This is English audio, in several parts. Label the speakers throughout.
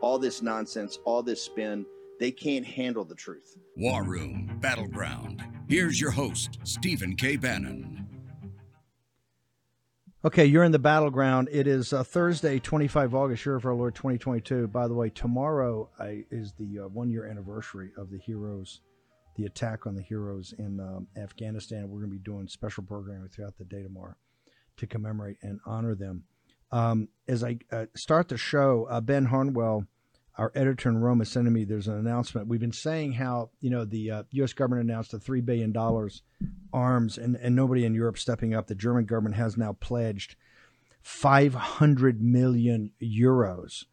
Speaker 1: All this nonsense, all this spin, they can't handle the truth.
Speaker 2: War Room Battleground. Here's your host, Stephen K. Bannon.
Speaker 3: Okay, you're in the battleground. It is uh, Thursday, 25 August, year of our Lord 2022. By the way, tomorrow I, is the uh, one year anniversary of the heroes, the attack on the heroes in um, Afghanistan. We're going to be doing special programming throughout the day tomorrow to commemorate and honor them. Um, as I uh, start the show, uh, Ben Harnwell our editor in Rome is sending me. There's an announcement. We've been saying how you know the uh, U.S. government announced a three billion dollars arms, and and nobody in Europe stepping up. The German government has now pledged 500 million euros.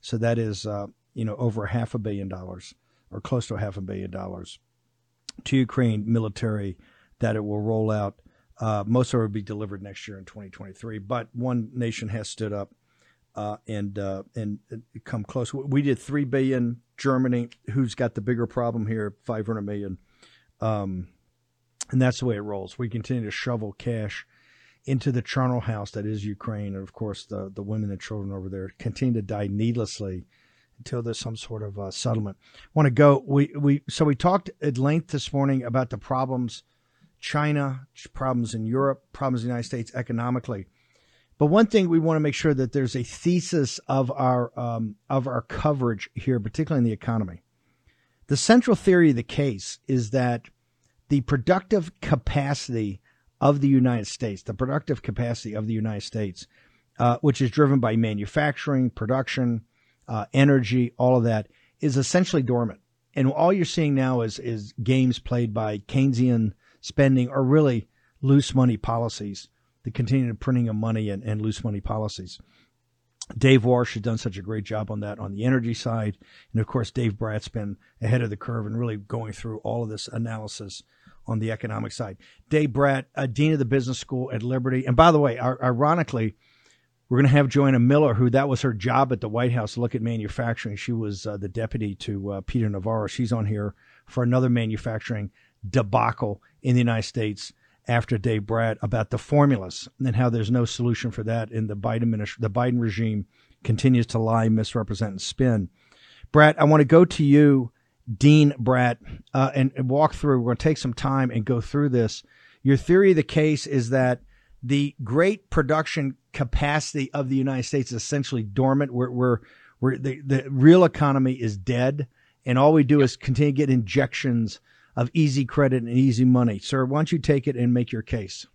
Speaker 3: So that is uh, you know over half a billion dollars or close to half a billion dollars to Ukraine military that it will roll out. Uh, most of it will be delivered next year in 2023. But one nation has stood up uh, and uh, and come close. We did three billion. Germany, who's got the bigger problem here, five hundred million, um, and that's the way it rolls. We continue to shovel cash into the charnel house that is Ukraine, and of course the the women and children over there continue to die needlessly until there's some sort of uh, settlement. Want to go? We we so we talked at length this morning about the problems, China problems in Europe, problems in the United States economically. But one thing we want to make sure that there's a thesis of our um, of our coverage here, particularly in the economy. The central theory of the case is that the productive capacity of the United States, the productive capacity of the United States, uh, which is driven by manufacturing, production, uh, energy, all of that, is essentially dormant. And all you're seeing now is is games played by Keynesian spending or really loose money policies the continued printing of money and, and loose money policies. Dave Walsh has done such a great job on that on the energy side. And of course, Dave Brat's been ahead of the curve and really going through all of this analysis on the economic side. Dave Brat, uh, Dean of the Business School at Liberty. And by the way, ironically, we're going to have Joanna Miller, who that was her job at the White House look at manufacturing. She was uh, the deputy to uh, Peter Navarro. She's on here for another manufacturing debacle in the United States after Dave Brat about the formulas and how there's no solution for that. in the Biden the Biden regime continues to lie, misrepresent, and spin. Brat, I want to go to you, Dean Brat, uh, and, and walk through. We're going to take some time and go through this. Your theory of the case is that the great production capacity of the United States is essentially dormant. We're, we're, we're the, the real economy is dead, and all we do is continue to get injections of easy credit and easy money. Sir, why don't you take it and make your case?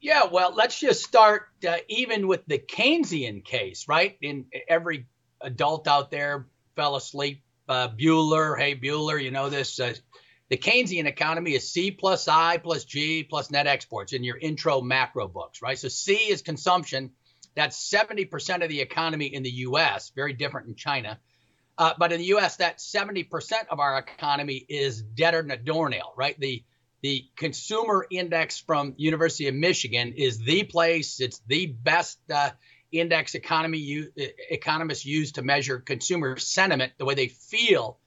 Speaker 4: Yeah, well, let's just start uh, even with the Keynesian case, right? In every adult out there fell asleep. Uh, Bueller, hey Bueller, you know this. Uh, the Keynesian economy is C plus I plus G plus net exports in your intro macro books, right? So C is consumption. That's 70% of the economy in the U.S. Very different in China. Uh, but in the U.S., that 70% of our economy is deader than a doornail, right? The the consumer index from University of Michigan is the place. It's the best uh, index economy you, economists use to measure consumer sentiment, the way they feel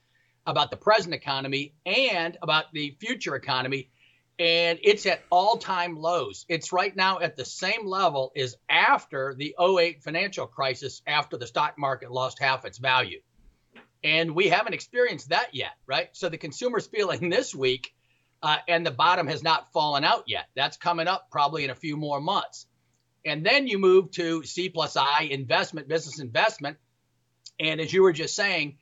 Speaker 4: about the present economy and about the future economy. And it's at all-time lows. It's right now at the same level as after the 08 financial crisis, after the stock market lost half its value. And we haven't experienced that yet, right? So the consumer's feeling this week, uh, and the bottom has not fallen out yet. That's coming up probably in a few more months. And then you move to C plus I investment, business investment. And as you were just saying,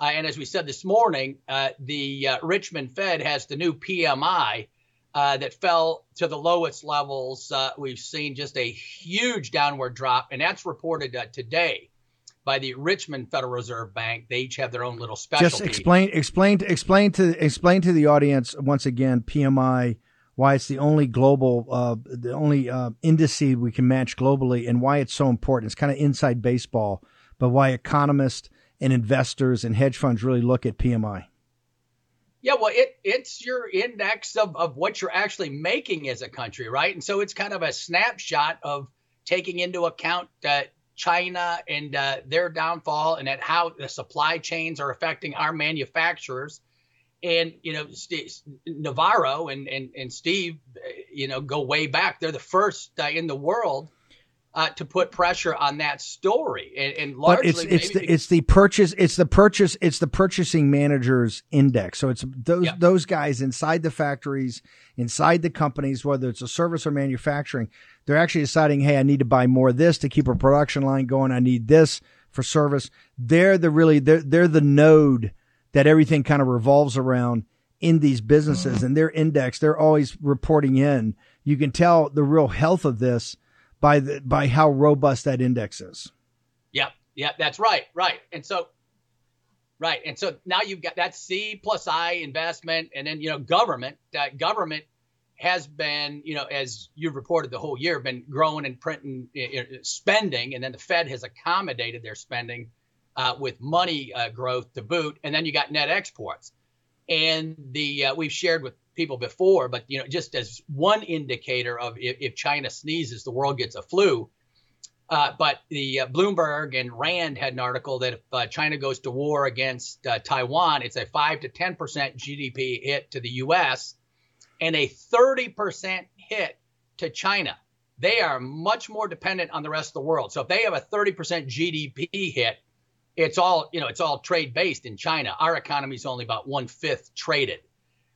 Speaker 4: uh, and as we said this morning, uh, the uh, Richmond Fed has the new PMI uh, that fell to the lowest levels. Uh, we've seen just a huge downward drop, and that's reported today by the Richmond Federal Reserve Bank. They each have their own little specialty.
Speaker 3: Just explain, explain, explain to explain to the audience once again PMI why it's the only global, uh, the only uh, indice we can match globally, and why it's so important. It's kind of inside baseball, but why economists and investors and hedge funds really look at PMI?
Speaker 4: Yeah, well, it it's your index of, of what you're actually making as a country, right? And so it's kind of a snapshot of taking into account uh, China and uh, their downfall and at how the supply chains are affecting our manufacturers. And you know, Steve, Navarro and, and and Steve, you know, go way back. They're the first uh, in the world uh, to put pressure on that story, and, and largely,
Speaker 3: but it's it's the, it's the purchase it's the purchase it's the purchasing managers index. So it's those yep. those guys inside the factories, inside the companies, whether it's a service or manufacturing, they're actually deciding, hey, I need to buy more of this to keep a production line going. I need this for service. They're the really they're they're the node that everything kind of revolves around in these businesses, and their index they're always reporting in. You can tell the real health of this by the by how robust that index is.
Speaker 4: Yep, yep, that's right, right. And so right, and so now you've got that C plus I investment, and then you know government. Uh, government has been, you know, as you've reported the whole year, been growing and printing spending, and then the Fed has accommodated their spending uh, with money uh, growth to boot, and then you got net exports, and the uh, we've shared with people before, but you know, just as one indicator of if, if China sneezes, the world gets a flu. Uh, but the uh, Bloomberg and Rand had an article that if uh, China goes to war against Taiwan, it's a five to ten percent GDP hit to the U.S. and a thirty percent hit to China. They are much more dependent on the rest of the world. So if they have a thirty percent GDP hit, it's all you know, it's all trade based in China. Our economy is only about one fifth traded.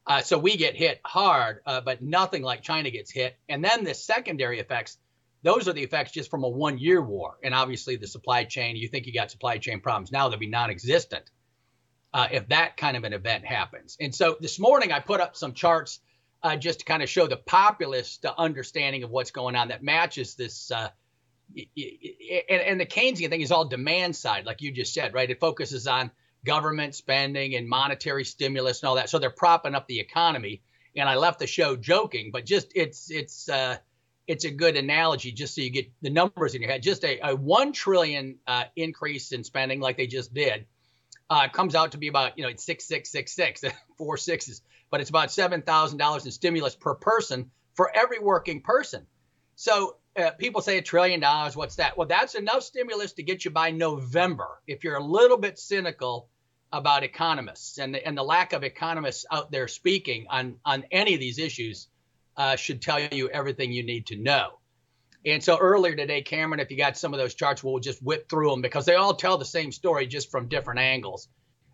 Speaker 4: Uh, so we get hit hard, uh, but nothing like China gets hit. And then the secondary effects, those are the effects just from a one year war. And obviously, the supply chain, you think you got supply chain problems now, they'll be non existent uh, if that kind of an event happens. And so this morning, I put up some charts uh, just to kind of show the populist understanding of what's going on that matches this. Uh, and, and the Keynesian thing is all demand side, like you just said, right? It focuses on government spending and monetary stimulus and all that. So they're propping up the economy. And I left the show joking, but just it's it's uh, it's a good analogy just so you get the numbers in your head. Just a, a one trillion uh, increase in spending like they just did uh, comes out to be about you know it's six six six six four sixes, but it's about seven thousand dollars in stimulus per person for every working person. So uh, people say a trillion dollars. What's that? Well, that's enough stimulus to get you by November. If you're a little bit cynical, about economists and the, and the lack of economists out there speaking on on any of these issues uh, should tell you everything you need to know. And so earlier today, Cameron, if you got some of those charts, we'll just whip through them because they all tell the same story just from different angles.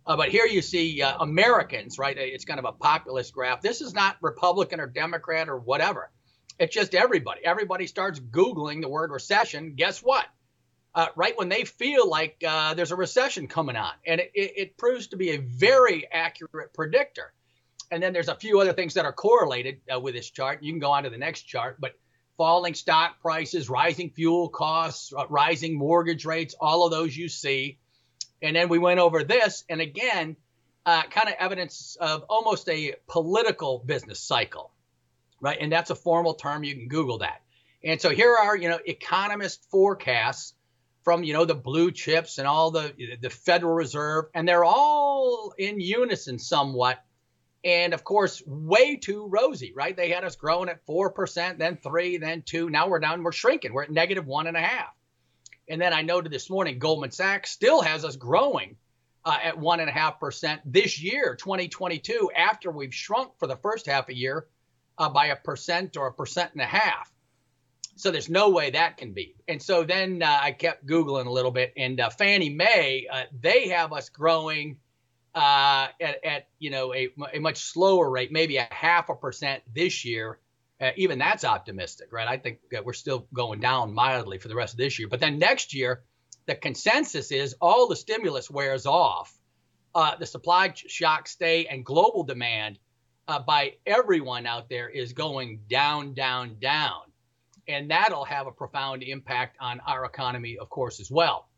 Speaker 4: Uh, but here you see uh, Americans, right? It's kind of a populist graph. This is not Republican or Democrat or whatever. It's just everybody. Everybody starts Googling the word recession. Guess what? uh, right when they feel like uh, there's a recession coming on. And it, it, it, proves to be a very accurate predictor. And then there's a few other things that are correlated uh, with this chart. You can go on to the next chart, but falling stock prices, rising fuel costs, uh, rising mortgage rates, all of those you see. And then we went over this, and again, uh, kind of evidence of almost a political business cycle, right? And that's a formal term. You can Google that. And so here are, you know, economist forecasts from you know the blue chips and all the the Federal Reserve, and they're all in unison somewhat. And of course, way too rosy, right? They had us growing at four percent, then three, then two. Now we're down, we're shrinking. We're at negative one and a half. And then I noted this morning, Goldman Sachs still has us growing uh, at one and a half percent this year, 2022, after we've shrunk for the first half a year uh, by a percent or a percent and a half. So there's no way that can be. And so then uh, I kept Googling a little bit, and uh, Fannie Mae, uh, they have us growing uh, at, at, you know a, a, much slower rate, maybe a half a percent this year. Uh, even that's optimistic, right? I think that we're still going down mildly for the rest of this year. But then next year, the consensus is all the stimulus wears off, uh, the supply shock stay, and global demand by everyone out there is going down, down, down and that'll have a profound impact on our economy, of course, as well.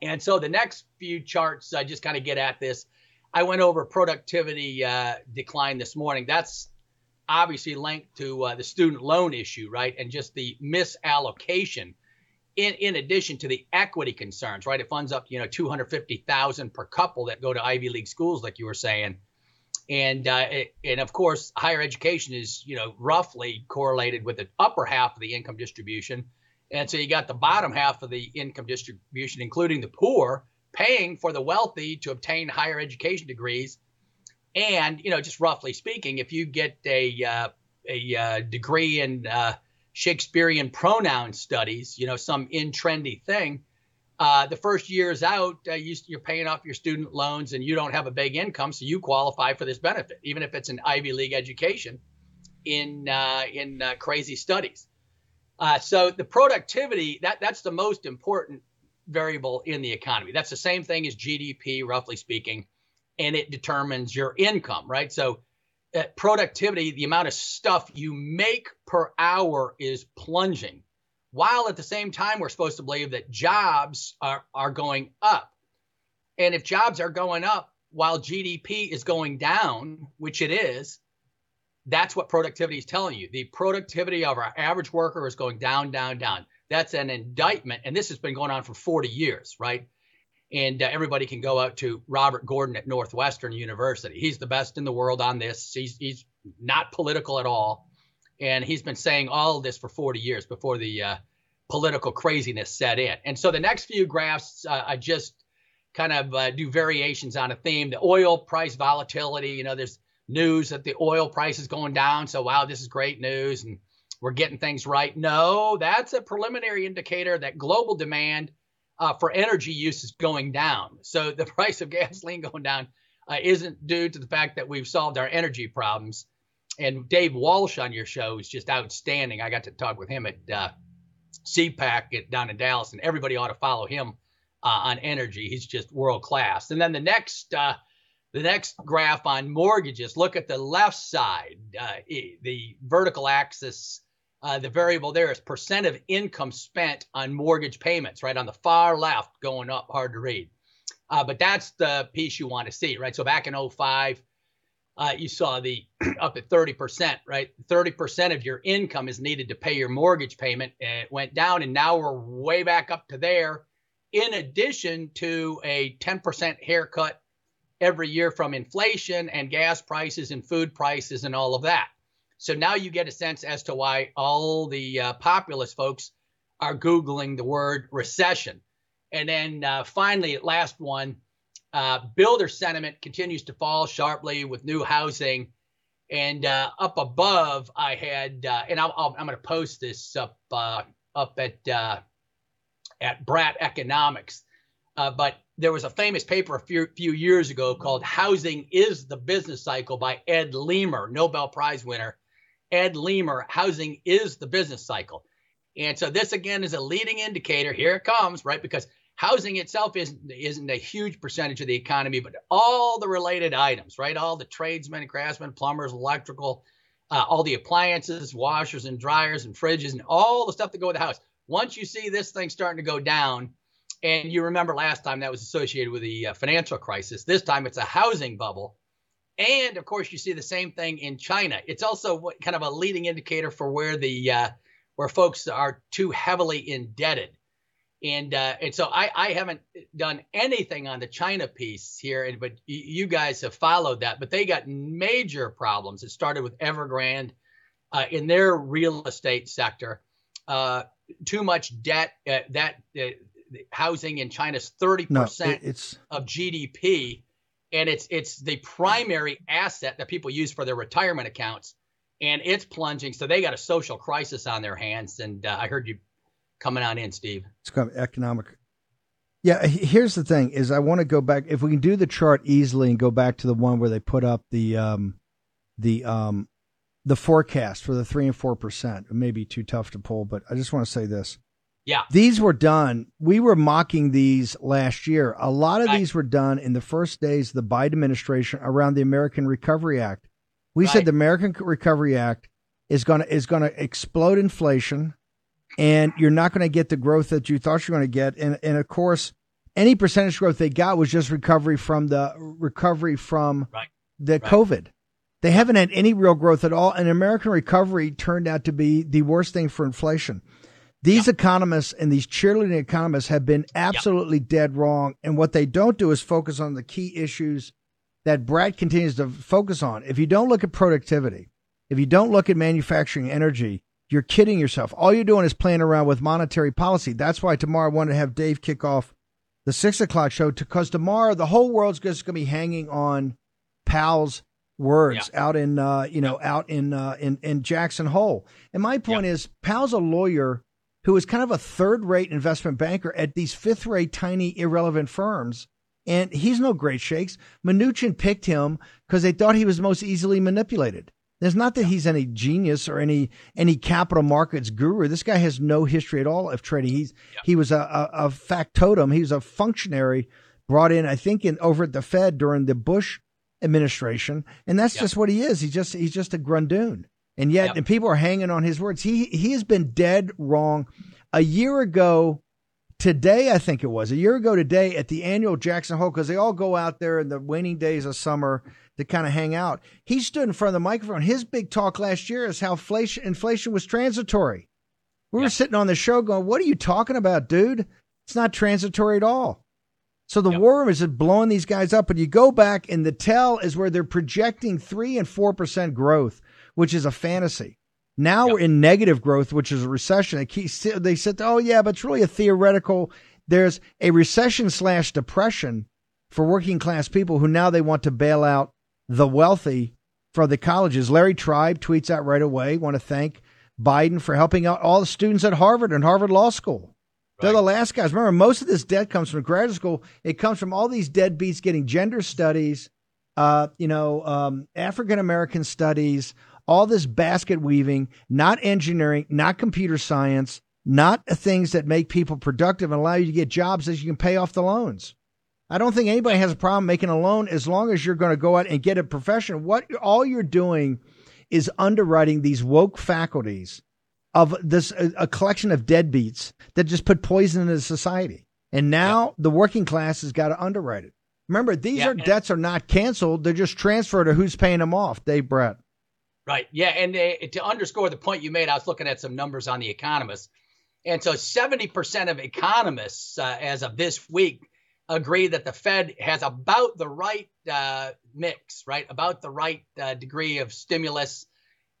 Speaker 4: And so the next few charts, I just kind of get at this. I went over productivity uh, decline this morning. That's obviously linked to uh, the student loan issue, right? And just the misallocation. in, in addition to the equity concerns, right? It funds up, you know, 250,000 per couple that go to Ivy League schools, like you were saying. And, uh, it, and of course, higher education is, you know, roughly correlated with the upper half of the income distribution. And so you got the bottom half of the income distribution, including the poor, paying for the wealthy to obtain higher education degrees. And, you know, just roughly speaking, if you get a, uh, a uh, degree in uh, Shakespearean pronoun studies, you know, some in trendy thing. Uh, the first year is out, uh, you, are paying off your student loans and you don't have a big income, so you qualify for this benefit, even if it's an Ivy League education in uh, in uh, crazy studies. Uh, so the productivity that that's the most important variable in the economy. That's the same thing as GDP, roughly speaking, and it determines your income, right? So uh, productivity, the amount of stuff you make per hour is plunging, while at the same time we're supposed to believe that jobs are, are going up. And if jobs are going up while GDP is going down, which it is, that's what productivity is telling you. The productivity of our average worker is going down, down, down. That's an indictment. And this has been going on for 40 years, right? And uh, everybody can go out to Robert Gordon at Northwestern University. He's the best in the world on this. He's he's not political at all, and he's been saying all this for 40 years before the uh, political craziness set in. And so the next few graphs, uh, I just kind of uh, do variations on a theme. The oil price volatility. You know, there's news that the oil price is going down. So wow, this is great news, and we're getting things right. No, that's a preliminary indicator that global demand uh, for energy use is going down. So the price of gasoline going down uh, isn't due to the fact that we've solved our energy problems. And Dave Walsh on your show is just outstanding. I got to talk with him at uh, CPAC at, down in Dallas, and everybody ought to follow him uh, on energy. He's just world class. And then the next uh, the next graph on mortgages. Look at the left side. Uh, the vertical axis uh, the variable there is percent of income spent on mortgage payments, right on the far left, going up, hard to read. Uh, but that's the piece you want to see, right? So back in 05, uh, you saw the up at 30%, right? 30% of your income is needed to pay your mortgage payment. And it went down, and now we're way back up to there, in addition to a 10% haircut every year from inflation and gas prices and food prices and all of that. So now you get a sense as to why all the uh, populist folks are Googling the word recession. And then uh, finally, last one, uh, builder sentiment continues to fall sharply with new housing. And uh, up above, I had, uh, and i am going to post this up uh, up at at Brat Economics. but there was a famous paper a few, few years ago called "Housing is the Business Cycle" by Ed Leamer, Nobel Prize winner Ed Leamer, housing is the business cycle. And so this again is a leading indicator. Here it comes, right? Because housing itself isn't isn't a huge percentage of the economy, but all the related items, right? All the tradesmen, craftsmen, plumbers, electrical, uh, all the appliances, washers and dryers and fridges, and all the stuff that go with the house. Once you see this thing starting to go down, and you remember last time that was associated with the uh, financial crisis, this time it's a housing bubble. And of course, you see the same thing in China. It's also kind of a leading indicator for where the uh, where folks are too heavily indebted. And uh, and so I, I haven't done anything on the China piece here, but you guys have followed that. But they got major problems. It started with Evergrande uh, in their real estate sector. Uh, too much debt. Uh, that uh, housing in China's thirty no, percent of GDP and it's it's the primary asset that people use for their retirement accounts, and it's plunging. So they got a social crisis on their hands. And uh, I heard you coming on in, Steve.
Speaker 3: It's kind of economic. Yeah, here's the thing: is I want to go back. If we can do the chart easily and go back to the one where they put up the um, the um, the forecast for the three and four percent, it may be too tough to pull, but I just want to say this:
Speaker 4: yeah.
Speaker 3: These were done. We were mocking these last year. A lot of right. these were done in the first days of the Biden administration around the American Recovery Act. We right. said the American Recovery Act is going to is going to explode inflation and you're not going to get the growth that you thought you were going to get and and of course any percentage growth they got was just recovery from the recovery from right. the COVID. They haven't had any real growth at all and American recovery turned out to be the worst thing for inflation. These yep. economists and these cheerleading economists have been absolutely yep. dead wrong. And what they don't do is focus on the key issues that Brat continues to focus on. If you don't look at productivity, if you don't look at manufacturing energy, you're kidding yourself. All you're doing is playing around with monetary policy. That's why tomorrow I want to have Dave kick off the six o'clock show because tomorrow the whole world's just going to be hanging on Powell's words yeah. out in uh, you know out in uh, in in Jackson Hole. And my point yeah. is, Powell's a lawyer who is kind of a third-rate investment banker at these fifth-rate, tiny, irrelevant firms. And he's no great shakes. Mnuchin picked him because they thought he was most easily manipulated. It's not that he's any genius or any any capital markets guru. This guy has no history at all of trading. He's he was a, a, a factotum. He was a functionary brought in, I think, in over at the Fed during the Bush administration, and that's just what he is. He's just he's just a grundoon, and yet yep. and people are hanging on his words. He he has been dead wrong. A year ago, today I think it was a year ago today at the annual Jackson Hole because they all go out there in the waning days of summer to kind of hang out. He stood in front of the microphone. His big talk last year is how inflation, inflation was transitory. We were sitting on the show going, What are you talking about, dude? It's not transitory at all. So the yep. war room is blowing these guys up. But you go back, and the tell is where they're projecting 3 and 4% growth, which is a fantasy. Now yep. we're in negative growth, which is a recession. They, keep, they said, oh, yeah, but it's really a theoretical. There's a recession slash depression for working class people who now they want to bail out the wealthy for the colleges. Larry Tribe tweets out right away, want to thank Biden for helping out all the students at Harvard and Harvard Law School. They're the last guys. Remember, most of this debt comes from graduate school. It comes from all these deadbeats getting gender studies, uh, you know, um, African American studies, all this basket weaving, not engineering, not computer science, not things that make people productive and allow you to get jobs as you can pay off the loans. I don't think anybody has a problem making a loan as long as you're going to go out and get a profession. What all you're doing is underwriting these woke faculties of this a, a collection of deadbeats that just put poison into society. And now yeah. the working class has got to underwrite it. Remember, these yeah, are debts are not canceled; they're just transferred to who's paying them off. Dave Brat.
Speaker 4: Right. Yeah, and uh, to underscore the point you made, I was looking at some numbers on the economists, and so seventy percent of economists, uh, as of this week, agree that the Fed has about the right uh, mix, right, about the right uh, degree of stimulus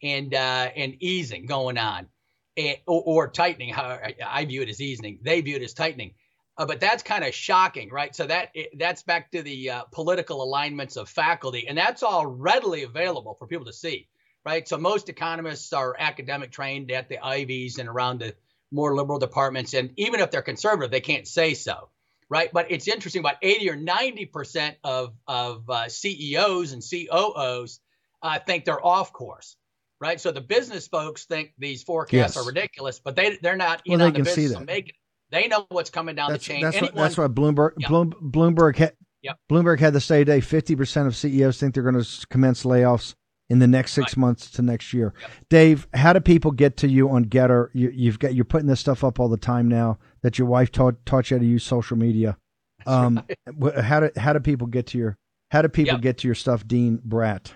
Speaker 4: and uh, and easing going on, and, or, or, tightening. How I view it as easing, they view it as tightening. Uh, but that's kind of shocking, right? So that that's back to the uh, political alignments of faculty, and that's all readily available for people to see, right? So most economists are academic trained at the Ivies and around the more liberal departments, and even if they're conservative, they can't say so right? But it's interesting about 80 or 90 percent of of uh, CEOs and COOs uh, think they're off course, right? So the business folks think these forecasts yes. are ridiculous, but they they're not
Speaker 3: well,
Speaker 4: they
Speaker 3: can see that.
Speaker 4: making. They know what's coming down
Speaker 3: that's,
Speaker 4: the chain.
Speaker 3: That's, Anyone, what, that's why Bloomberg yep. Bloom, Bloomberg had, yep. Bloomberg had to say today 50 percent of CEOs think they're going to commence layoffs in the next six right. months to next year. Yep. Dave, how do people get to you on Gettr? You, have got you're putting this stuff up all the time now that your wife taught taught you how to use social media. Um, right. how do how do people get to your how do people yep. get to your stuff, Dean Brat?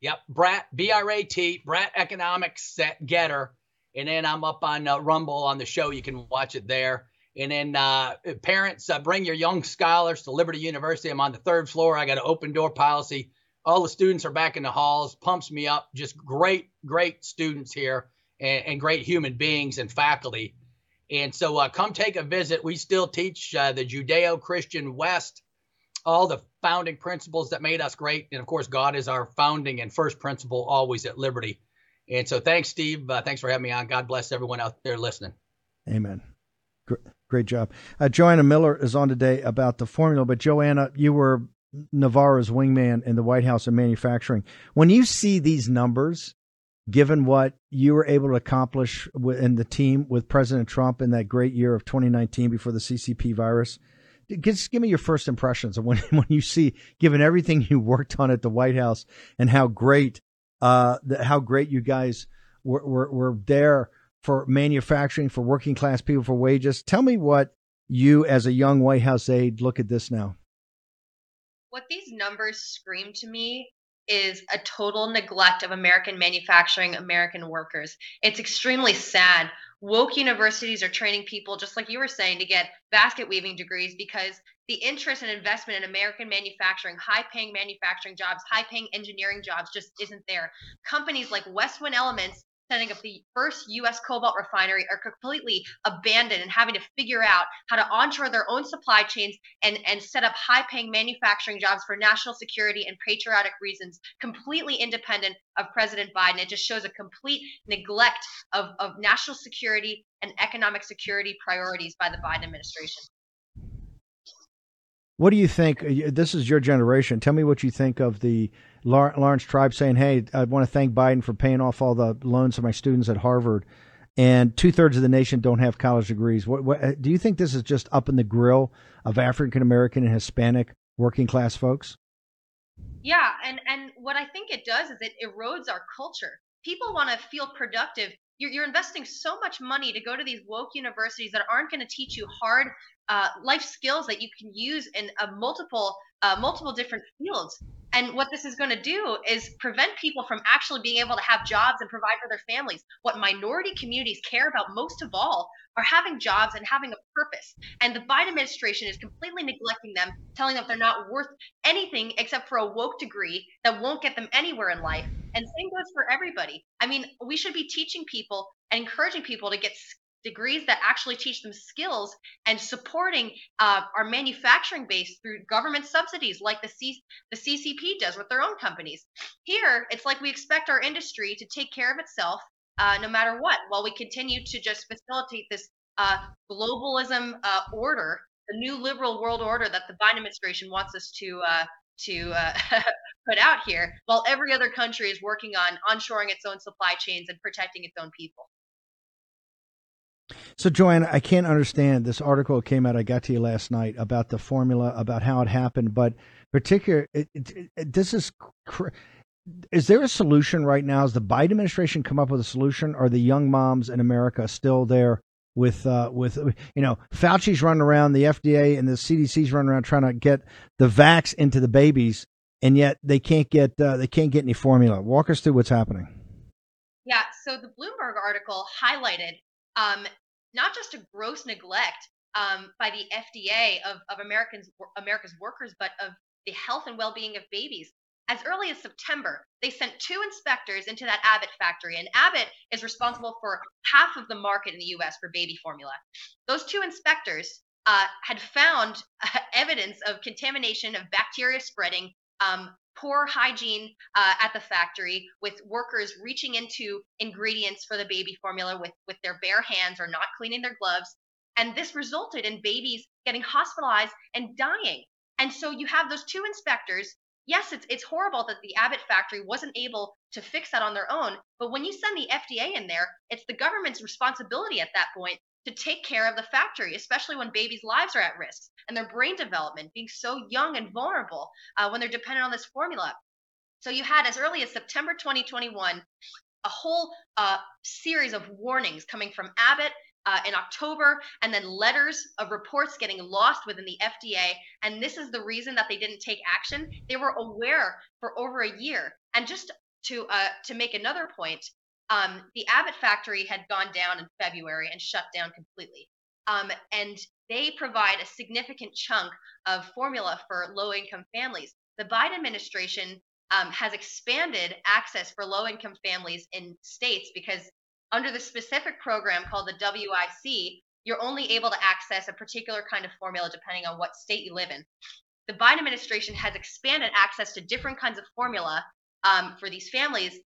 Speaker 4: Yep, Brat B R A T Brat Economics at Gettr, and then I'm up on uh, Rumble on the show. You can watch it there. And then uh, parents, uh, bring your young scholars to Liberty University. I'm on the third floor. I got an open door policy. All the students are back in the halls. Pumps me up. Just great, great students here and, and great human beings and faculty. And so uh, come take a visit. We still teach uh, the Judeo Christian West, all the founding principles that made us great. And of course, God is our founding and first principle always at Liberty. And so thanks, Steve. Uh, thanks for having me on. God bless everyone out there listening.
Speaker 3: Amen. Great, job. Uh, Joanna Miller is on today about the formula, but Joanna, you were Navarro's wingman in the White House of manufacturing. When you see these numbers, given what you were able to accomplish in the team with President Trump in that great year of 2019 before the CCP virus. Just give me your first impressions of when, when you see, given everything you worked on at the White House and how great, uh, the, how great you guys were, were, were there for manufacturing, for working class people, for wages. Tell me what you, as a young White House aide, look at this now.
Speaker 5: What these numbers scream to me is a total neglect of American manufacturing, American workers. It's extremely sad woke universities are training people, just like you were saying, to get basket weaving degrees because the interest and investment in American manufacturing, high paying manufacturing jobs, high paying engineering jobs just isn't there. Companies like Westwin Elements setting up the first U.S. cobalt refinery are completely abandoned and having to figure out how to onshore their own supply chains and, and set up high paying manufacturing jobs for national security and patriotic reasons, completely independent of President Biden. It just shows a complete neglect of, of national security and economic security priorities by the Biden administration.
Speaker 3: What do you think? This is your generation. Tell me what you think of the Laurence Tribe saying, "Hey, I want to thank Biden for paying off all the loans of my students at Harvard." And two thirds of the nation don't have college degrees. What, what, do you think this is just up in the grill of African American and Hispanic working class folks?
Speaker 5: Yeah, and and what I think it does is it erodes our culture. People want to feel productive you're, you're investing so much money to go to these woke universities that aren't going to teach you hard uh, life skills that you can use in a multiple uh, multiple different fields. And what this is going to do is prevent people from actually being able to have jobs and provide for their families. What minority communities care about most of all are having jobs and having a purpose. And the Biden administration is completely neglecting them, telling them they're not worth anything except for a woke degree that won't get them anywhere in life. And same goes for everybody. I mean, we should be teaching people and encouraging people to get degrees that actually teach them skills and supporting uh, our manufacturing base through government subsidies like the, C- the CCP does with their own companies. Here, it's like we expect our industry to take care of itself uh, no matter what, while we continue to just facilitate this uh, globalism uh, order, the new liberal world order that the Biden administration wants us to uh, to uh, put out here, while every other country is working on onshoring its own supply chains and protecting its own people.
Speaker 3: So, Joanne, I can't understand this article came out. I got to you last night about the formula, about how it happened, but particular, it, it, it, this is. Cr- is there a solution right now? Has the Biden administration come up with a solution? Are the young moms in America still there with uh, with you know Fauci's running around, the FDA and the CDC's running around trying to get the vax into the babies, and yet they can't get uh, they can't get any formula. Walk us through what's happening.
Speaker 5: Yeah, so the Bloomberg article highlighted um, not just a gross neglect um, by the FDA of, of Americans America's workers, but of the health and well-being of babies. As early as September, they sent two inspectors into that Abbott factory, and Abbott is responsible for half of the market in the US for baby formula. Those two inspectors uh, had found uh, evidence of contamination of bacteria spreading, um, poor hygiene uh, at the factory, with workers reaching into ingredients for the baby formula with, with their bare hands or not cleaning their gloves. And this resulted in babies getting hospitalized and dying. And so you have those two inspectors. Yes, it's, it's horrible that the Abbott factory wasn't able to fix that on their own. But when you send the FDA in there, it's the government's responsibility at that point to take care of the factory, especially when babies' lives are at risk and their brain development being so young and vulnerable uh, when they're dependent on this formula. So you had as early as September 2021 a whole uh, series of warnings coming from Abbott uh, in October, and then letters of reports getting lost within the FDA. And this is the reason that they didn't take action. They were aware for over a year. And just to uh, to make another point, um, the Abbott factory had gone down in February and shut down completely. Um, and they provide a significant chunk of formula for low income families. The Biden administration um, has expanded access for low income families in states because under the specific program called the WIC, you're only able to access a particular kind of formula depending on what state you live in. The Biden administration has expanded access to different kinds of formula um, for these families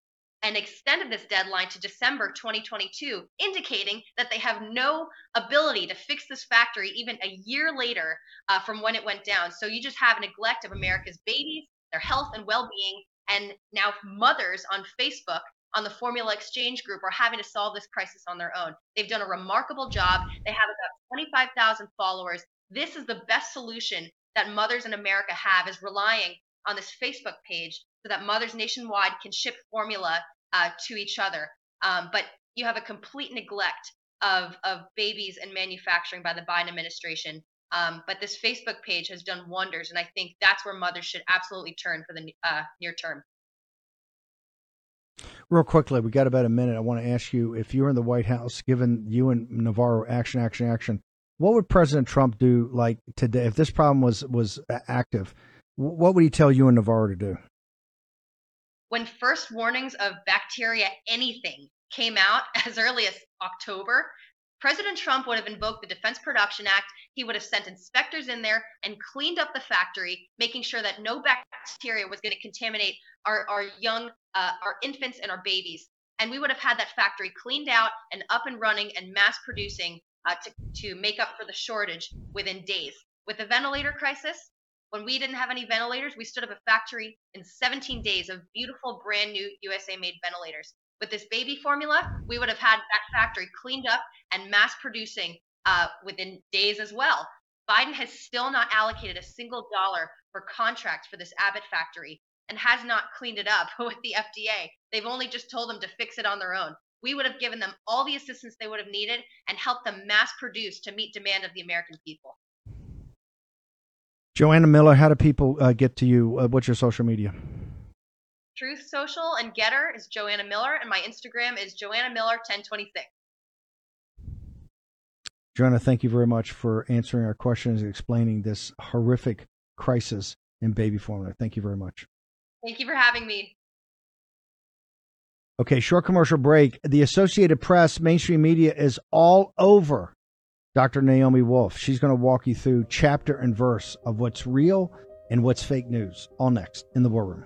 Speaker 5: and extended this deadline to December 2022, indicating that they have no ability to fix this factory even a year later uh, from when it went down. So you just have neglect of America's babies, their health and well being, and now mothers on Facebook. On the Formula Exchange Group are having to solve this crisis on their own. They've done a remarkable job. They have about 25,000 followers. This is the best solution that mothers in America have is relying on this Facebook page so that mothers nationwide can ship formula uh, to each other. Um, but you have a complete neglect of, of babies and manufacturing by the Biden administration. Um, but this Facebook page has done wonders, and I think that's where mothers should absolutely turn for the uh, near term.
Speaker 3: Real quickly, we got about a minute. I want to ask you if you're in the White House, given you and Navarro action, action, action, what would President Trump do like today if this problem was was active? What would he tell you and Navarro to do?
Speaker 5: When first warnings of bacteria anything came out as early as October, President Trump would have invoked the Defense Production Act. He would have sent inspectors in there and cleaned up the factory, making sure that no bacteria was going to contaminate our, our young, uh, our infants and our babies. And we would have had that factory cleaned out and up and running and mass producing uh, to, to make up for the shortage within days. With the ventilator crisis, when we didn't have any ventilators, we stood up a factory in 17 days of beautiful, brand new USA made ventilators. With this baby formula, we would have had that factory cleaned up and mass producing uh, within days as well. Biden has still not allocated a single dollar for contracts for this Abbott factory and has not cleaned it up with the FDA. They've only just told them to fix it on their own. We would have given them all the assistance they would have needed and helped them mass produce to meet demand of the American people.
Speaker 3: Joanna Miller, how do people uh, get to you? Uh, what's your social media?
Speaker 5: Truth Social and Gettr is Joanna Miller, and my Instagram is Joanna Miller 1026.
Speaker 3: Joanna, thank you very much for answering our questions and explaining this horrific crisis in baby formula. Thank you very much.
Speaker 5: Thank you for having me.
Speaker 3: Okay, short commercial break. The Associated Press, mainstream media is all over Dr. Naomi Wolf. She's going to walk you through chapter and verse of what's real and what's fake news. All next in the War Room.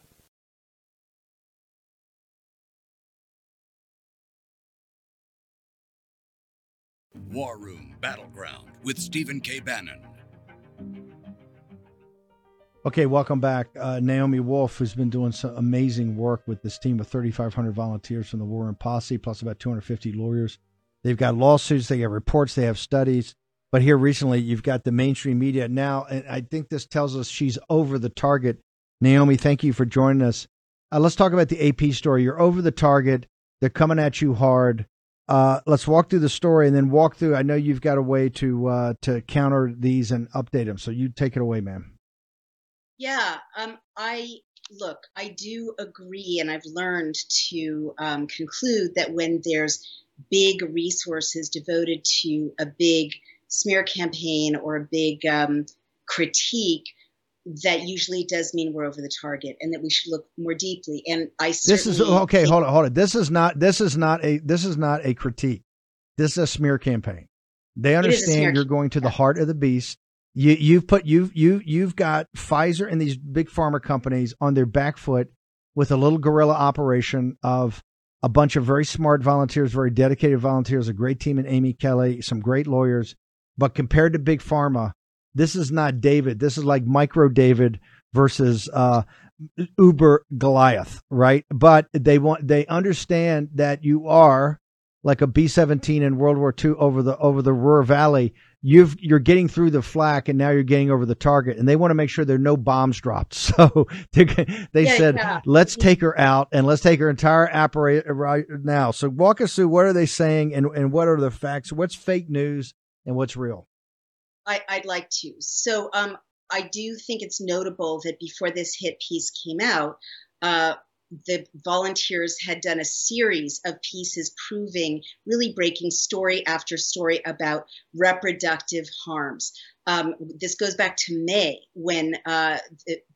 Speaker 2: War Room Battleground with Stephen K. Bannon.
Speaker 3: Okay, welcome back. Uh, Naomi Wolf who's been doing some amazing work with this team of 3,500 volunteers from the War Room Posse, plus about 250 lawyers. They've got lawsuits, they have reports, they have studies. But here recently, you've got the mainstream media now, and I think this tells us she's over the target. Naomi, thank you for joining us. Uh, let's talk about the AP story. You're over the target. They're coming at you hard. Uh, let's walk through the story and then walk through. I know you've got a way to uh, to counter these and update them. So you take it away, ma'am.
Speaker 6: Yeah, um, I look. I do agree, and I've learned to um, conclude that when there's big resources devoted to a big smear campaign or a big um, critique, that usually does mean we're over the target and that we should look more deeply. And I
Speaker 3: this is okay. Hold on, hold on. This is not this is not a this is not a critique. This is a smear campaign. They understand you're going to the heart of the beast. You you've put you've you you've got Pfizer and these big pharma companies on their back foot with a little guerrilla operation of a bunch of very smart volunteers, very dedicated volunteers, a great team in Amy Kelly, some great lawyers. But compared to big pharma, this is not David. This is like micro David versus uh, Uber Goliath, right? But they want they understand that you are like a B seventeen in World War II over the over the Ruhr Valley. you've you're getting through the flak and now you're getting over the target and they want to make sure there are no bombs dropped so they, they yeah, said yeah. let's take her out and let's take her entire apparatus right now so walk us through what are they saying and, and what are the facts what's fake news and what's real
Speaker 6: I, would like to so um, i do think it's notable that before this hit piece came out uh, the volunteers had done a series of pieces proving, really breaking story after story about reproductive harms. Um, this goes back to May when uh,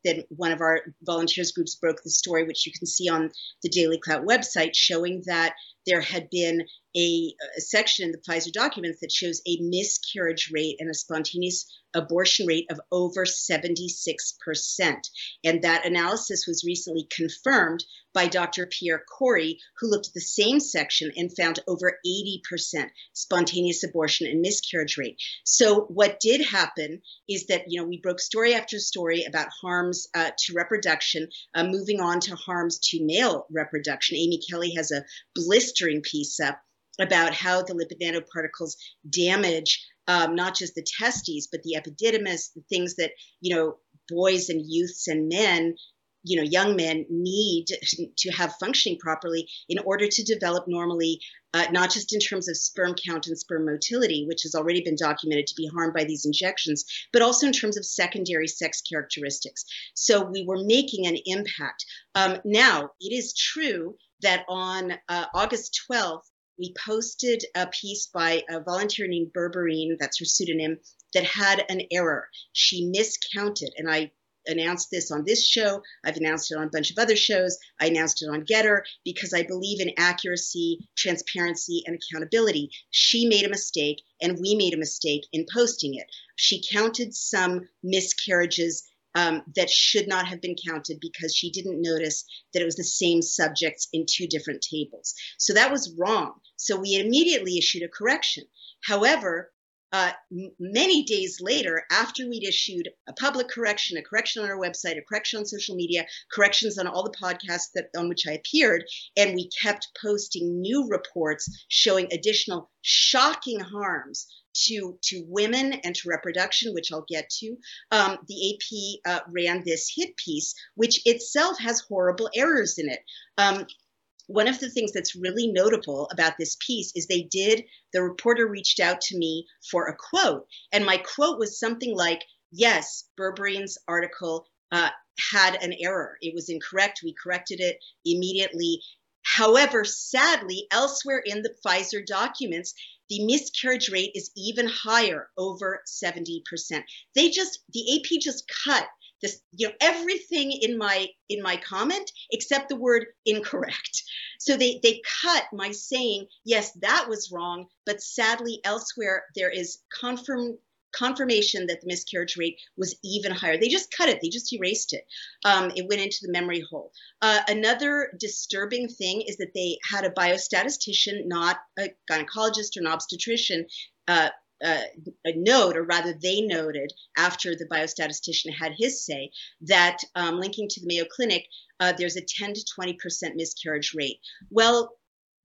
Speaker 6: then one of our volunteers groups broke the story, which you can see on the Daily Clout website, showing that there had been a, a, section in the Pfizer documents that shows a miscarriage rate and a spontaneous abortion rate of over 76%. And that analysis was recently confirmed by Dr. Pierre Kory, who looked at the same section and found over 80% spontaneous abortion and miscarriage rate. So, what did happen is that, you know, we broke story after story about harms uh, to reproduction, uh, moving on to harms to male reproduction. Amy Kelly has a blistering piece up about how the lipid nanoparticles damage um, not just the testes, but the epididymis, the things that, you know, boys and youths and men you know young men need to have functioning properly in order to develop normally uh, not just in terms of sperm count and sperm motility which has already been documented to be harmed by these injections but also in terms of secondary sex characteristics. So we were making an impact. Um, now it is true that on uh, august 12th we posted a piece by a volunteer named Berberine, that's her pseudonym, that had an error. She miscounted, and I announced this on this show. I've announced it on a bunch of other shows. I announced it on Gettr because I believe in accuracy, transparency, and accountability. She made a mistake, and we made a mistake in posting it. She counted some miscarriages um, that should not have been counted because she didn't notice that it was the same subjects in two different tables. So that was wrong. So we immediately issued a correction. However, uh, many days later, after we'd issued a public correction, a correction on our website, a correction on social media, corrections on all the podcasts that on which I appeared, and we kept posting new reports showing additional shocking harms to to women and to reproduction, which I'll get to. Um, the AP uh, ran this hit piece, which itself has horrible errors in it. Um, one of the things that's really notable about this piece is they did the reporter reached out to me for a quote and my quote was something like yes berberine's article uh, had an error it was incorrect we corrected it immediately however sadly elsewhere in the pfizer documents the miscarriage rate is even higher over 70% they just the ap just cut this you know everything in my in my comment except the word incorrect. So they they cut my saying yes that was wrong but sadly elsewhere there is confirm confirmation that the miscarriage rate was even higher. They just cut it, they just erased it. Um, it went into the memory hole. Uh, another disturbing thing is that they had a biostatistician, not a gynecologist or an obstetrician, uh, uh, note, or rather, they noted after the biostatistician had his say that um, linking to the Mayo Clinic, uh, there's a 10 to 20 percent miscarriage rate. Well,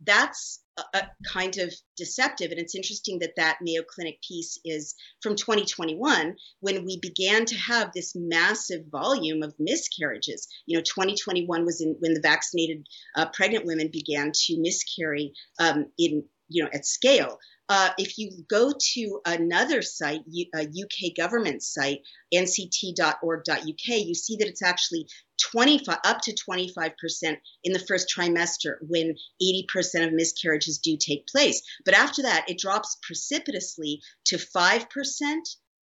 Speaker 6: that's a, kind of deceptive, and it's interesting that that Mayo Clinic piece is from 2021 when we began to have this massive volume of miscarriages. You know, 2021 was in, when the vaccinated uh, pregnant women began to miscarry um, in you know at scale uh, if you go to another site, a UK government site, nct.org.uk, you see that it's actually 25 up to 25% in the first trimester when 80% of miscarriages do take place. But after that, it drops precipitously to 5%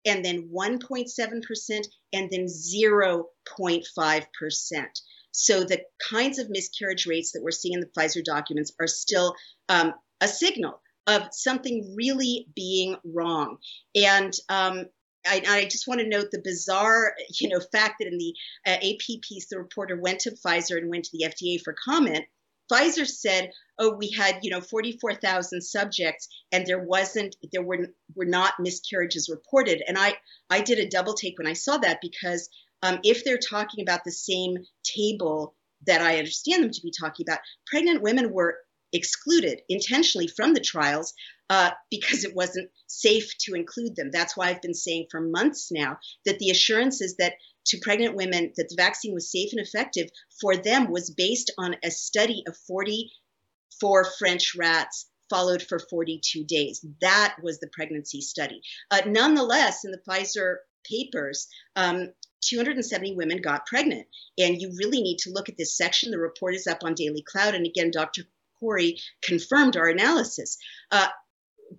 Speaker 6: and then 1.7% and then 0.5%. So the kinds of miscarriage rates that we're seeing in the Pfizer documents are still um, a signal of something really being wrong. And um, I, I, just want to note the bizarre, you know, fact that in the uh, AP piece, the reporter went to Pfizer and went to the FDA for comment. Pfizer said, "Oh, we had, you know, 44,000 subjects, and there wasn't, there were were not miscarriages reported." And I, I did a double take when I saw that because um, if they're talking about the same table that I understand them to be talking about, pregnant women were excluded intentionally from the trials uh, because it wasn't safe to include them. That's why I've been saying for months now that the assurances that to pregnant women that the vaccine was safe and effective for them was based on a study of 44 French rats followed for 42 days. That was the pregnancy study. Uh, nonetheless, in the Pfizer papers, um, 270 women got pregnant. And you really need to look at this section. The report is up on Daily Clout. And again, Dr. Kory confirmed our analysis. Uh,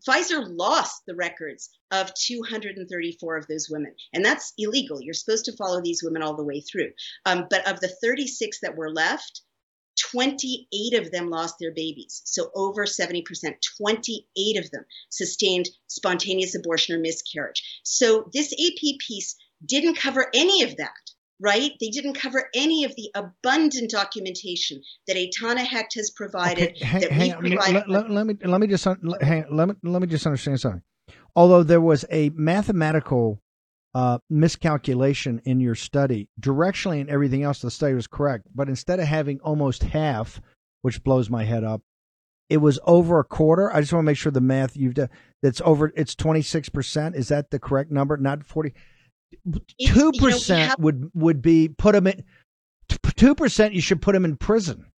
Speaker 6: Pfizer lost the records of 234 of those women, and that's illegal. You're supposed to follow these women all the way through. Um, but of the 36 that were left, 28 of them lost their babies. So over 70%, 28 of them sustained spontaneous abortion or miscarriage. So this AP piece didn't cover any of that, right? They didn't cover any of the abundant documentation that Etana Hecht has provided.
Speaker 3: Okay, hang, hang let, let, let, me let me just hang, let me let me just understand something. Although there was a mathematical uh, miscalculation in your study. Directionally and everything else, the study was correct. But instead of having almost half, which blows my head up, it was over a quarter. I just want to make sure the math you've done that's over. It's twenty six percent. Is that the correct number? Not forty. Two percent would would be put them in. Two percent you should put them in prison.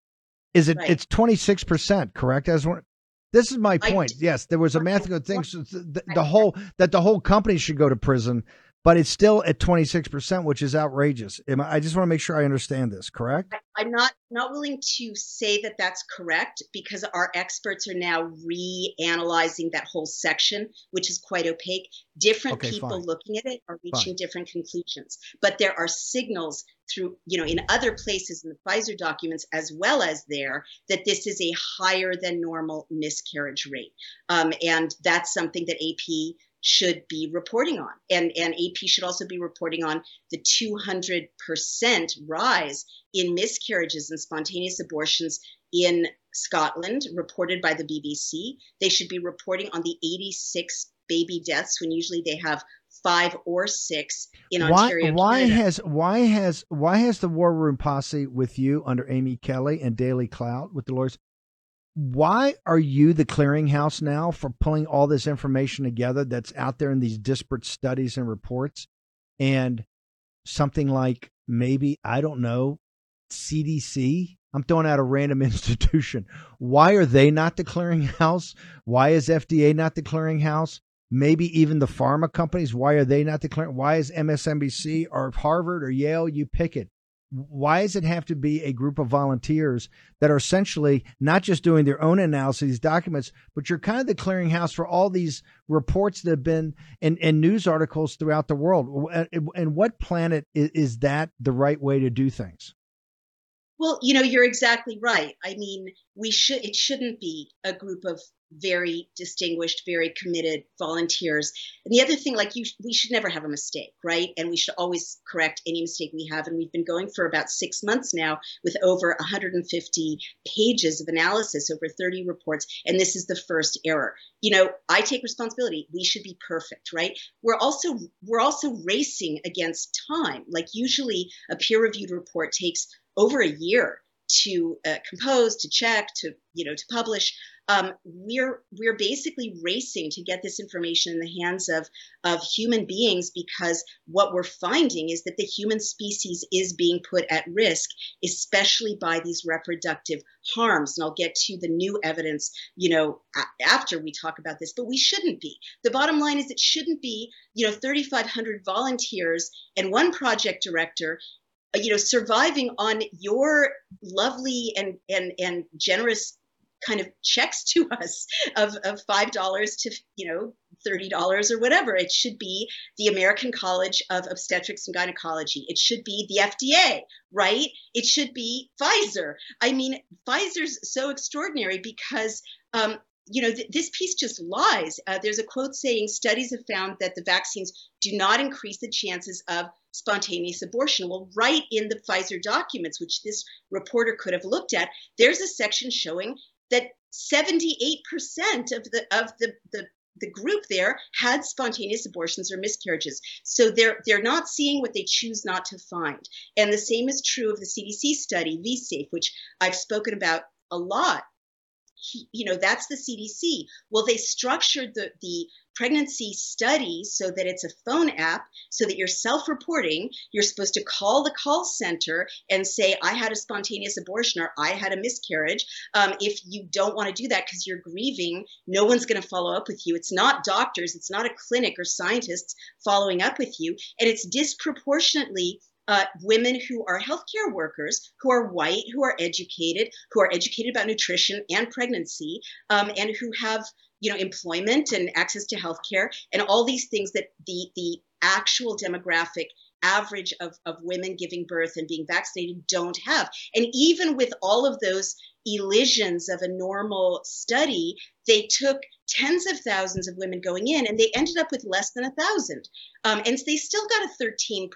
Speaker 3: Is it? Right. It's twenty six percent. Correct. As one. This is my point. I, yes, there was a mathematical thing. So the, the whole that the whole company should go to prison but it's still at 26%, which is outrageous. I just want to make sure I understand this, correct?
Speaker 6: I'm not not willing to say that that's correct because our experts are now reanalyzing that whole section, which is quite opaque. Different okay, people fine. looking at it are reaching fine. different conclusions, but there are signals through, you know, in other places in the Pfizer documents as well as there that this is a higher than normal miscarriage rate, um, and that's something that AP should be reporting on. And, and AP should also be reporting on the 200% rise in miscarriages and spontaneous abortions in Scotland, reported by the BBC. They should be reporting on the 86 baby deaths when usually they have five or six in
Speaker 3: why,
Speaker 6: Ontario.
Speaker 3: Why
Speaker 6: Canada.
Speaker 3: has why has why has the War Room Posse with you under Amy Kelly and Daily Clout with the lawyers? Why are you the clearinghouse now for pulling all this information together that's out there in these disparate studies and reports? And something like maybe i don't know cdc i'm throwing out a random institution. Why are they not the clearinghouse? Why is fda not the clearinghouse? Maybe even the pharma companies why are they not the clearing why is msnbc or harvard or yale you pick it why does it have to be a group of volunteers that are essentially not just doing their own analysis these documents but you're kind of the clearinghouse for all these reports that have been in, news articles throughout the world? And what planet is, is that the right way to do things?
Speaker 6: Well you know you're exactly right. I mean we should it shouldn't be a group of very distinguished, very committed volunteers. And the other thing, like you, we should never have a mistake, right? And we should always correct any mistake we have. And we've been going for about six months now with over 150 pages of analysis, over 30 reports, and this is the first error. You know, I take responsibility. We should be perfect, right? We're also we're also racing against time. Like usually, a peer-reviewed report takes over a year to uh, compose, to check, to you know, to publish um, we're we're basically racing to get this information in the hands of of human beings because what we're finding is that the human species is being put at risk, especially by these reproductive harms. And I'll get to the new evidence, you know, after we talk about this. But we shouldn't be. The bottom line is it shouldn't be, you know, 3,500 volunteers and one project director you know surviving on your lovely and and and generous kind of checks to us of, of five dollars to you know thirty dollars or whatever. It should be the American College of Obstetrics and Gynecology. It should be the FDA, right? It should be Pfizer. I mean, Pfizer's so extraordinary because um, you know, th- this piece just lies. Uh, there's a quote saying studies have found that the vaccines do not increase the chances of spontaneous abortion. Well, right in the Pfizer documents, which this reporter could have looked at, there's a section showing that 78% of the of the, the the group there had spontaneous abortions or miscarriages. So they're they're not seeing what they choose not to find. And the same is true of the CDC study, VSafe, which I've spoken about a lot. You know, that's the CDC. Well, they structured the, the pregnancy study so that it's a phone app so that you're self-reporting. You're supposed to call the call center and say i had a spontaneous abortion or i had a miscarriage. Um, if you don't want to do that because you're grieving no one's going to follow up with you. It's not doctors it's not a clinic or scientists following up with you and it's disproportionately uh, women who are healthcare workers, who are white, who are educated, who are educated about nutrition and pregnancy, um, and who have you know employment and access to healthcare and all these things that the the actual demographic average of, of women giving birth and being vaccinated don't have. And even with all of those elisions of a normal study, they took tens of thousands of women going in and they ended up with less than a thousand. Um, and they still got a 13%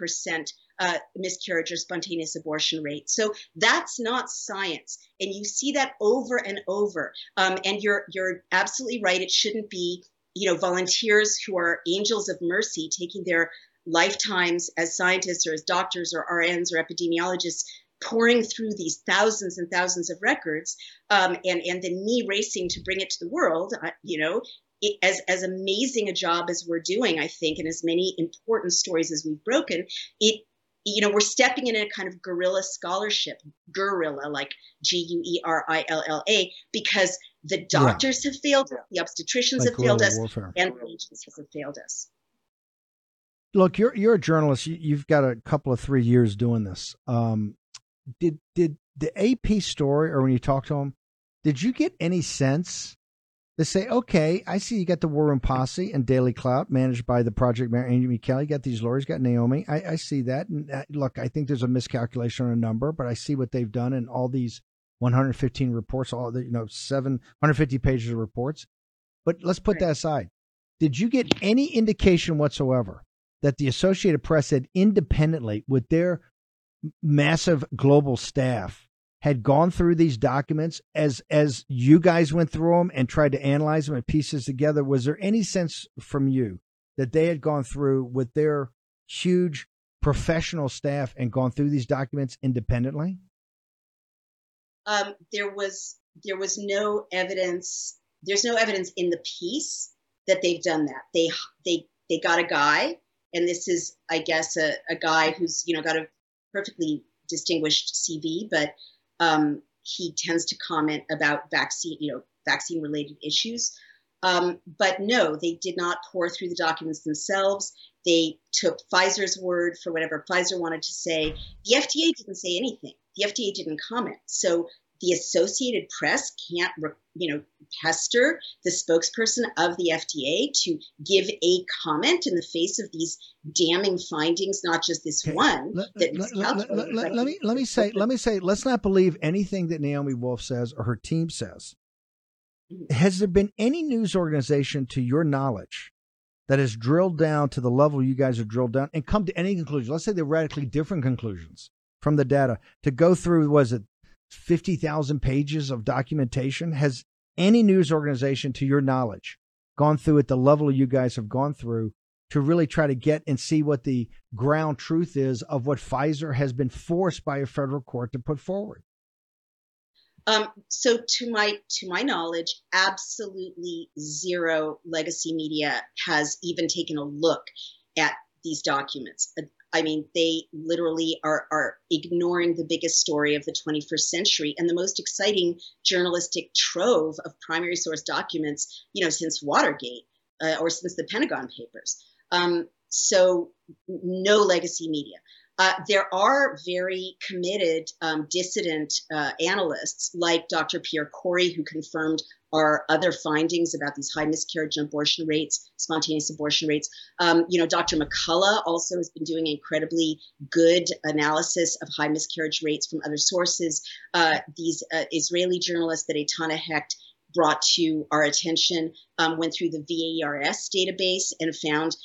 Speaker 6: uh, miscarriage or spontaneous abortion rate. So that's not science, and you see that over and over. Um, and you're you're absolutely right. It shouldn't be you know volunteers who are angels of mercy taking their lifetimes as scientists or as doctors or RNs or epidemiologists pouring through these thousands and thousands of records um, and and then me racing to bring it to the world uh, you know it, as as amazing a job as we're doing i think and as many important stories as we've broken it you know, we're stepping in a kind of guerrilla scholarship, guerrilla, like G U E R I L L A, because the doctors yeah. have failed us, the obstetricians like have failed us, warfare. and patients have failed us.
Speaker 3: Look, you're you're a journalist. You, have got a couple of three years doing this. Um, did did the AP story, or when you talk to them, did you get any sense they say, okay, I see you got the War Room Posse and Daily Clout managed by the Project Mayor Amy Kelly. You got these lawyers, got Naomi. I, I see that. And uh, look, I think there's a miscalculation on a number, but I see what they've done in all these 115 reports, all the, you know, 750 pages of reports. But let's put that aside. Did you get any indication whatsoever that the Associated Press had independently, with their massive global staff, had gone through these documents as as you guys went through them and tried to analyze them and pieces together was there any sense from you that they had gone through with their huge professional staff and gone through these documents independently?
Speaker 6: Um, there was there was no evidence there's no evidence in the piece that they've done that. They they they got a guy and this is i guess a, a guy who's you know got a perfectly distinguished cv but um, he tends to comment about vaccine, you know, vaccine related issues. Um, but no, they did not pour through the documents themselves. They took Pfizer's word for whatever Pfizer wanted to say. The FDA didn't say anything. The FDA didn't comment. So the Associated Press can't, you know, pester the spokesperson of the FDA to give a comment in the face of these damning findings, not just this okay. one. Let,
Speaker 3: let, let, let, me let me say let me say let's not believe anything that Naomi Wolf says or her team says. Mm-hmm. Has there been any news organization, to your knowledge, that has drilled down to the level you guys have drilled down and come to any conclusion? Let's say they're radically different conclusions from the data to go through was it 50,000 pages of documentation? Has any news organization, to your knowledge, gone through at the level you guys have gone through to really try to get and see what the ground truth is of what Pfizer has been forced by a federal court to put forward?
Speaker 6: Um, so to my to my knowledge, absolutely zero legacy media has even taken a look at these documents. I mean, they literally are, are ignoring the biggest story of the 21st century and the most exciting journalistic trove of primary source documents, you know, since Watergate uh, or since the Pentagon Papers. Um, so, no legacy media. Uh, there are very committed um, dissident uh, analysts like Dr. Pierre Kory, who confirmed our other findings about these high miscarriage and abortion rates, spontaneous abortion rates. Um, you know, Dr. McCullough also has been doing incredibly good analysis of high miscarriage rates from other sources. Uh, these uh, Israeli journalists that Etana Hecht brought to our attention um, went through the VAERS database and found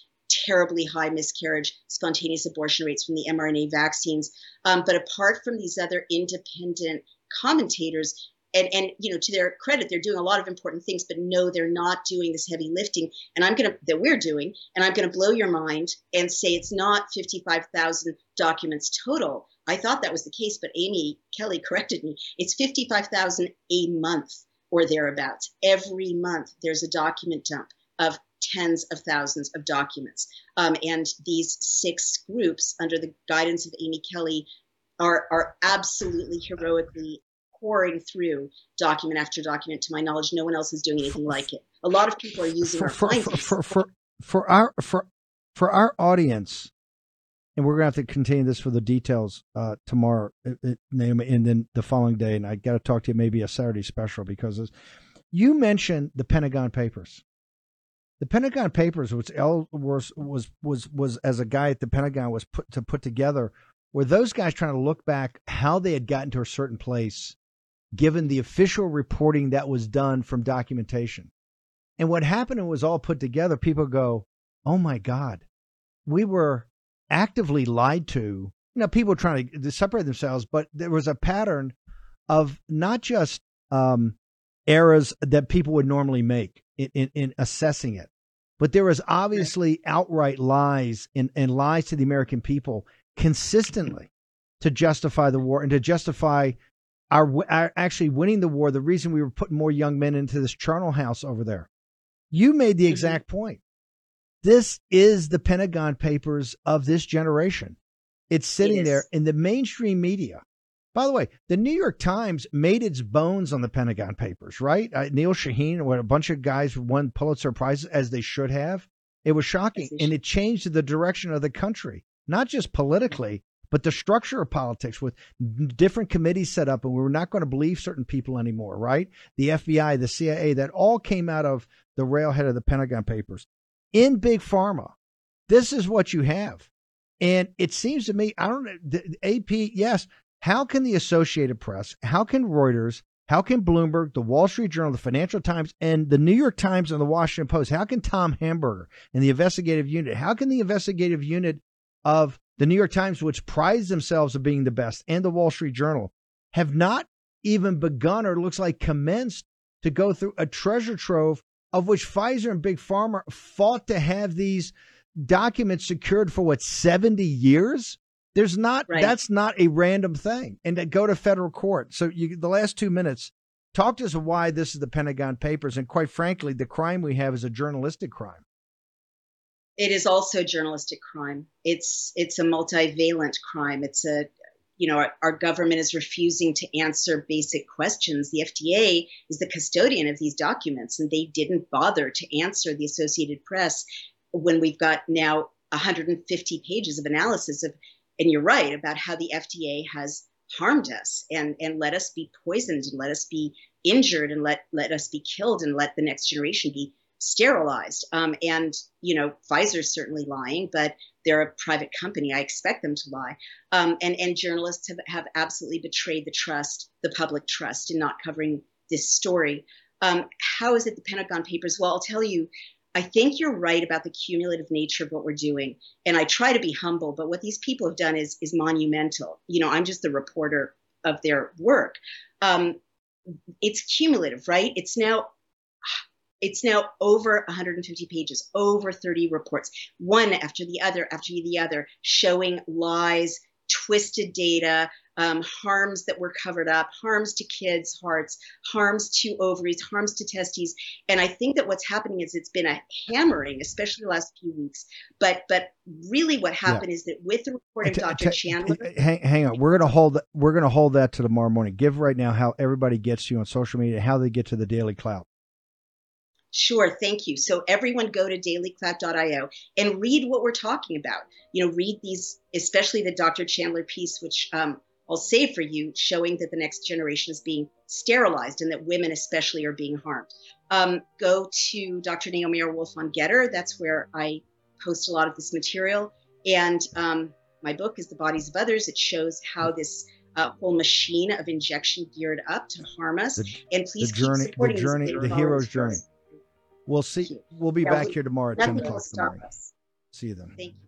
Speaker 6: terribly high miscarriage, spontaneous abortion rates from the mRNA vaccines. Um, but apart from these other independent commentators, and and you know to their credit they're doing a lot of important things but no they're not doing this heavy lifting and i'm to that we're doing and i'm to blow your mind and say it's not 55,000 documents total i thought that was the case but amy kelly corrected me it's 55,000 a month or thereabouts. Every month, there's a document dump of tens of thousands of documents. Um, and these six groups, under the guidance of Amy Kelly, are, are absolutely heroically pouring through document after document. To my knowledge, no one else is doing anything like it. A lot of people are using
Speaker 3: for,
Speaker 6: our
Speaker 3: for, for, for, for, our for for our audience, and we're gonna have to continue this for the details uh, tomorrow, Naomi, and then the following day. And I got to talk to you maybe a Saturday special because you mentioned the Pentagon Papers. The Pentagon Papers, which was was was was as a guy at the Pentagon was put to put together, were those guys trying to look back how they had gotten to a certain place, given the official reporting that was done from documentation. And what happened and was all put together, people go, "Oh my God, we were actively lied to." You know, people trying to separate themselves, but there was a pattern of not just um, errors that people would normally make in, in, in assessing it. But there was obviously outright lies and, and lies to the American people consistently to justify the war and to justify our, our, actually winning the war. The reason we were putting more young men into this charnel house over there. You made the mm-hmm. exact point. This is the Pentagon Papers of this generation. It's sitting there in the mainstream media. By the way, the New York Times made its bones on the Pentagon Papers, right? Uh, Neil Sheehan, what a bunch of guys won Pulitzer prizes as they should have. It was shocking, and it changed the direction of the country, not just politically, but the structure of politics with different committees set up, and we were not going to believe certain people anymore, right? The FBI, the CIA, that all came out of the railhead of the Pentagon Papers. In big pharma, this is what you have. And it seems to me, I don't know, the AP, yes, how can the Associated Press, how can Reuters, how can Bloomberg, the Wall Street Journal, the Financial Times, and the New York Times and the Washington Post, how can Tom Hamburger and the investigative unit, how can the investigative unit of the New York Times, which prides themselves of being the best, and the Wall Street Journal, have not even begun or looks like commenced to go through a treasure trove of which Pfizer and Big Pharma fought to have these documents secured for what 70 years there's not right. that's not a random thing, and to go to federal court. So you, the last two minutes, talk to us why this is the Pentagon Papers, and quite frankly, the crime we have is a journalistic crime.
Speaker 6: It is also journalistic crime. It's it's a multivalent crime. It's a you know our, our government is refusing to answer basic questions. The FDA is the custodian of these documents, and they didn't bother to answer the Associated Press when we've got now 150 pages of analysis of and you're right about how the FDA has harmed us and and let us be poisoned and let us be injured and let let us be killed and let the next generation be sterilized. Um, and you know, Pfizer's certainly lying, but they're a private company. I expect them to lie. Um, and and journalists have, have absolutely betrayed the trust, the public trust, in not covering this story. Um, how is it the Pentagon Papers? Well, I'll tell you. I think you're right about the cumulative nature of what we're doing. And I try to be humble, but what these people have done is is monumental. You know, I'm just the reporter of their work. Um, it's cumulative, right? It's now it's now over 150 pages, over 30 reports, one after the other after the other, showing lies, twisted data, um, harms that were covered up, harms to kids' hearts, harms to ovaries, harms to testes. And I think that what's happening is it's been a hammering, especially the last few weeks. But but really, what happened yeah. is that with the report of t- Dr. T- Chandler,
Speaker 3: hang, hang on, we're gonna hold we're gonna hold that to tomorrow morning. Give right now how everybody gets you on social media, how they get to the Daily Clout.
Speaker 6: Sure, thank you. So everyone go to dailyclout.io and read what we're talking about. You know, read these, especially the Dr. Chandler piece, which um, I'll save for you, showing that the next generation is being sterilized and that women especially are being harmed. Um, go to Dr. Naomi. Wolf on Gettr. That's where I post a lot of this material. And um, my book is The Bodies of Others. It shows how this uh, whole machine of injection geared up to harm us. The, and please
Speaker 3: the journey, the journey, the hero's journey. We'll see. We'll be yeah, back we, here tomorrow at 10 o'clock tomorrow. See you then.
Speaker 6: Thank you.